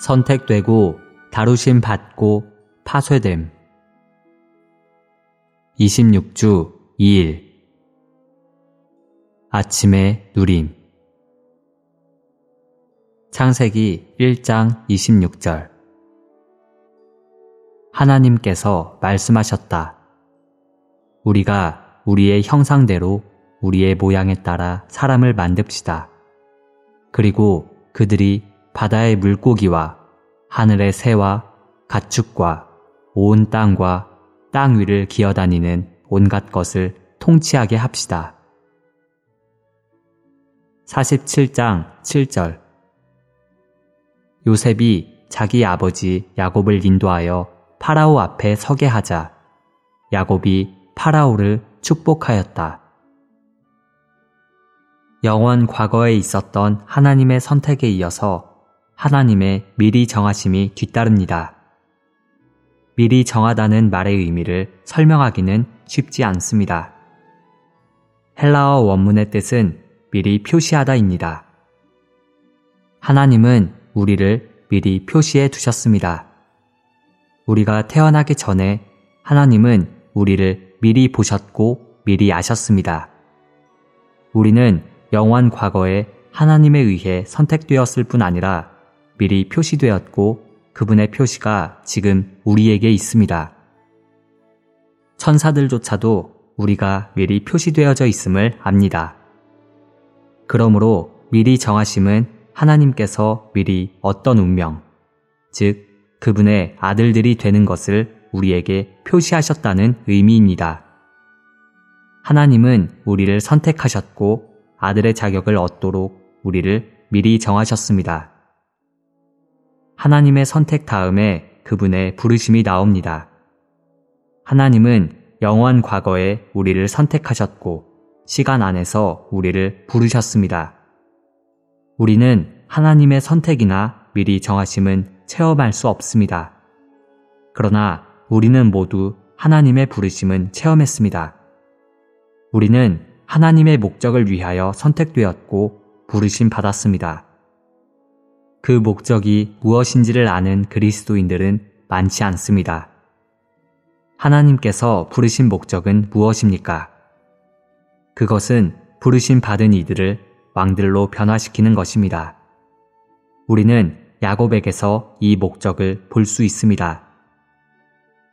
선택되고 다루심 받고 파쇄됨. 26주 2일 아침의 누림 창세기 1장 26절 하나님께서 말씀하셨다. 우리가 우리의 형상대로 우리의 모양에 따라 사람을 만듭시다. 그리고 그들이 바다의 물고기와 하늘의 새와 가축과 온 땅과 땅 위를 기어다니는 온갖 것을 통치하게 합시다. 47장 7절 요셉이 자기 아버지 야곱을 인도하여 파라오 앞에 서게 하자 야곱이 파라오를 축복하였다. 영원 과거에 있었던 하나님의 선택에 이어서 하나님의 미리 정하심이 뒤따릅니다. 미리 정하다는 말의 의미를 설명하기는 쉽지 않습니다. 헬라어 원문의 뜻은 미리 표시하다입니다. 하나님은 우리를 미리 표시해 두셨습니다. 우리가 태어나기 전에 하나님은 우리를 미리 보셨고 미리 아셨습니다. 우리는 영원 과거에 하나님에 의해 선택되었을 뿐 아니라 미리 표시되었고 그분의 표시가 지금 우리에게 있습니다. 천사들조차도 우리가 미리 표시되어져 있음을 압니다. 그러므로 미리 정하심은 하나님께서 미리 어떤 운명, 즉, 그분의 아들들이 되는 것을 우리에게 표시하셨다는 의미입니다. 하나님은 우리를 선택하셨고 아들의 자격을 얻도록 우리를 미리 정하셨습니다. 하나님의 선택 다음에 그분의 부르심이 나옵니다. 하나님은 영원 과거에 우리를 선택하셨고 시간 안에서 우리를 부르셨습니다. 우리는 하나님의 선택이나 미리 정하심은 체험할 수 없습니다. 그러나 우리는 모두 하나님의 부르심은 체험했습니다. 우리는 하나님의 목적을 위하여 선택되었고 부르심 받았습니다. 그 목적이 무엇인지를 아는 그리스도인들은 많지 않습니다. 하나님께서 부르신 목적은 무엇입니까? 그것은 부르심 받은 이들을 왕들로 변화시키는 것입니다. 우리는 야곱에게서 이 목적을 볼 수 있습니다.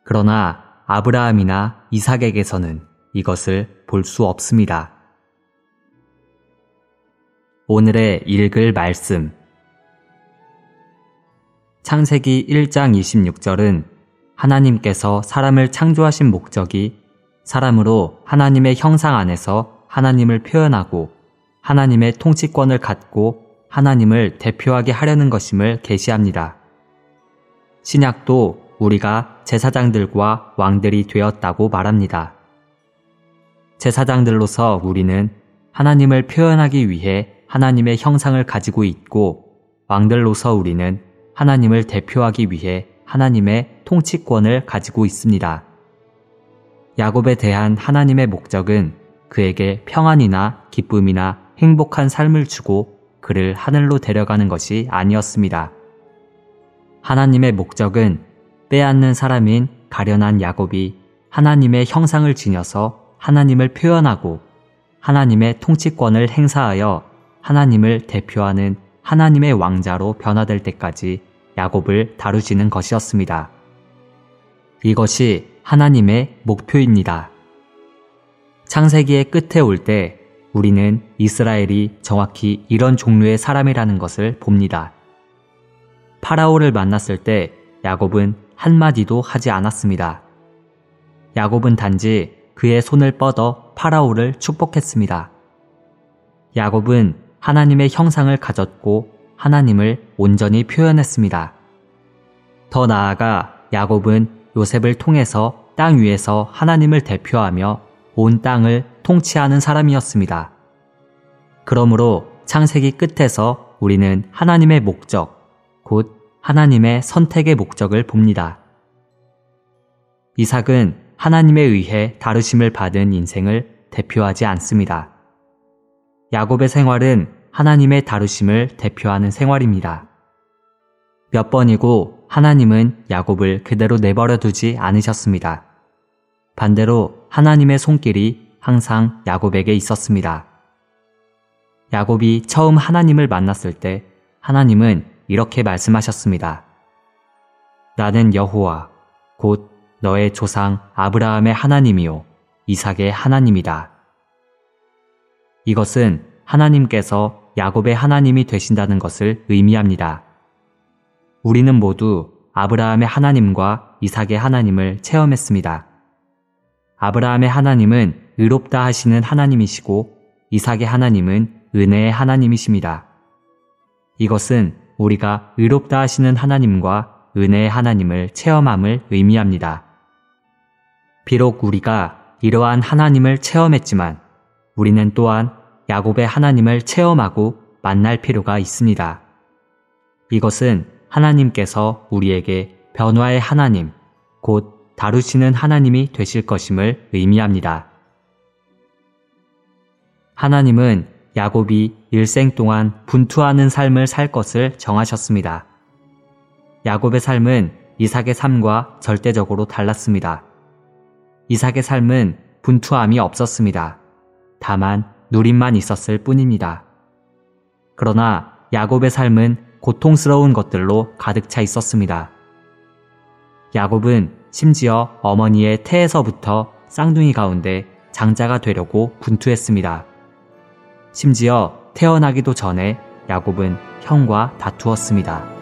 그러나 아브라함이나 이삭에게서는 이것을 볼 수 없습니다. 오늘의 읽을 말씀 창세기 1장 26절은 하나님께서 사람을 창조하신 목적이 사람으로 하나님의 형상 안에서 하나님을 표현하고 하나님의 통치권을 갖고 하나님을 대표하게 하려는 것임을 계시합니다. 신약도 우리가 제사장들과 왕들이 되었다고 말합니다. 제사장들로서 우리는 하나님을 표현하기 위해 하나님의 형상을 가지고 있고 왕들로서 우리는 하나님을 대표하기 위해 하나님의 통치권을 가지고 있습니다. 야곱에 대한 하나님의 목적은 그에게 평안이나 기쁨이나 행복한 삶을 주고 그를 하늘로 데려가는 것이 아니었습니다. 하나님의 목적은 빼앗는 사람인 가련한 야곱이 하나님의 형상을 지녀서 하나님을 표현하고 하나님의 통치권을 행사하여 하나님을 대표하는 하나님의 왕자로 변화될 때까지 야곱을 다루시는 것이었습니다. 이것이 하나님의 목표입니다. 창세기의 끝에 올 때 우리는 이스라엘이 정확히 이런 종류의 사람이라는 것을 봅니다. 파라오를 만났을 때 야곱은 한마디도 하지 않았습니다. 야곱은 단지 그의 손을 뻗어 파라오를 축복했습니다. 야곱은 하나님의 형상을 가졌고 하나님을 온전히 표현했습니다. 더 나아가 야곱은 요셉을 통해서 땅 위에서 하나님을 대표하며 온 땅을 통치하는 사람이었습니다. 그러므로 창세기 끝에서 우리는 하나님의 목적, 곧 하나님의 선택의 목적을 봅니다. 이삭은 하나님에 의해 다루심을 받은 인생을 대표하지 않습니다. 야곱의 생활은 하나님의 다루심을 대표하는 생활입니다. 몇 번이고 하나님은 야곱을 그대로 내버려 두지 않으셨습니다. 반대로 하나님의 손길이 항상 야곱에게 있었습니다. 야곱이 처음 하나님을 만났을 때 하나님은 이렇게 말씀하셨습니다. 나는 여호와 곧 너의 조상 아브라함의 하나님이요 이삭의 하나님이다. 이것은 하나님께서 야곱의 하나님이 되신다는 것을 의미합니다. 우리는 모두 아브라함의 하나님과 이삭의 하나님을 체험했습니다. 아브라함의 하나님은 의롭다 하시는 하나님이시고 이삭의 하나님은 은혜의 하나님이십니다. 이것은 우리가 의롭다 하시는 하나님과 은혜의 하나님을 체험함을 의미합니다. 비록 우리가 이러한 하나님을 체험했지만 우리는 또한 야곱의 하나님을 체험하고 만날 필요가 있습니다. 이것은 하나님께서 우리에게 변화의 하나님, 곧 다루시는 하나님이 되실 것임을 의미합니다. 하나님은 야곱이 일생 동안 분투하는 삶을 살 것을 정하셨습니다. 야곱의 삶은 이삭의 삶과 절대적으로 달랐습니다. 이삭의 삶은 분투함이 없었습니다. 다만 누림만 있었을 뿐입니다. 그러나 야곱의 삶은 고통스러운 것들로 가득 차 있었습니다. 야곱은 심지어 어머니의 태에서부터 쌍둥이 가운데 장자가 되려고 분투했습니다. 심지어 태어나기도 전에 야곱은 형과 다투었습니다.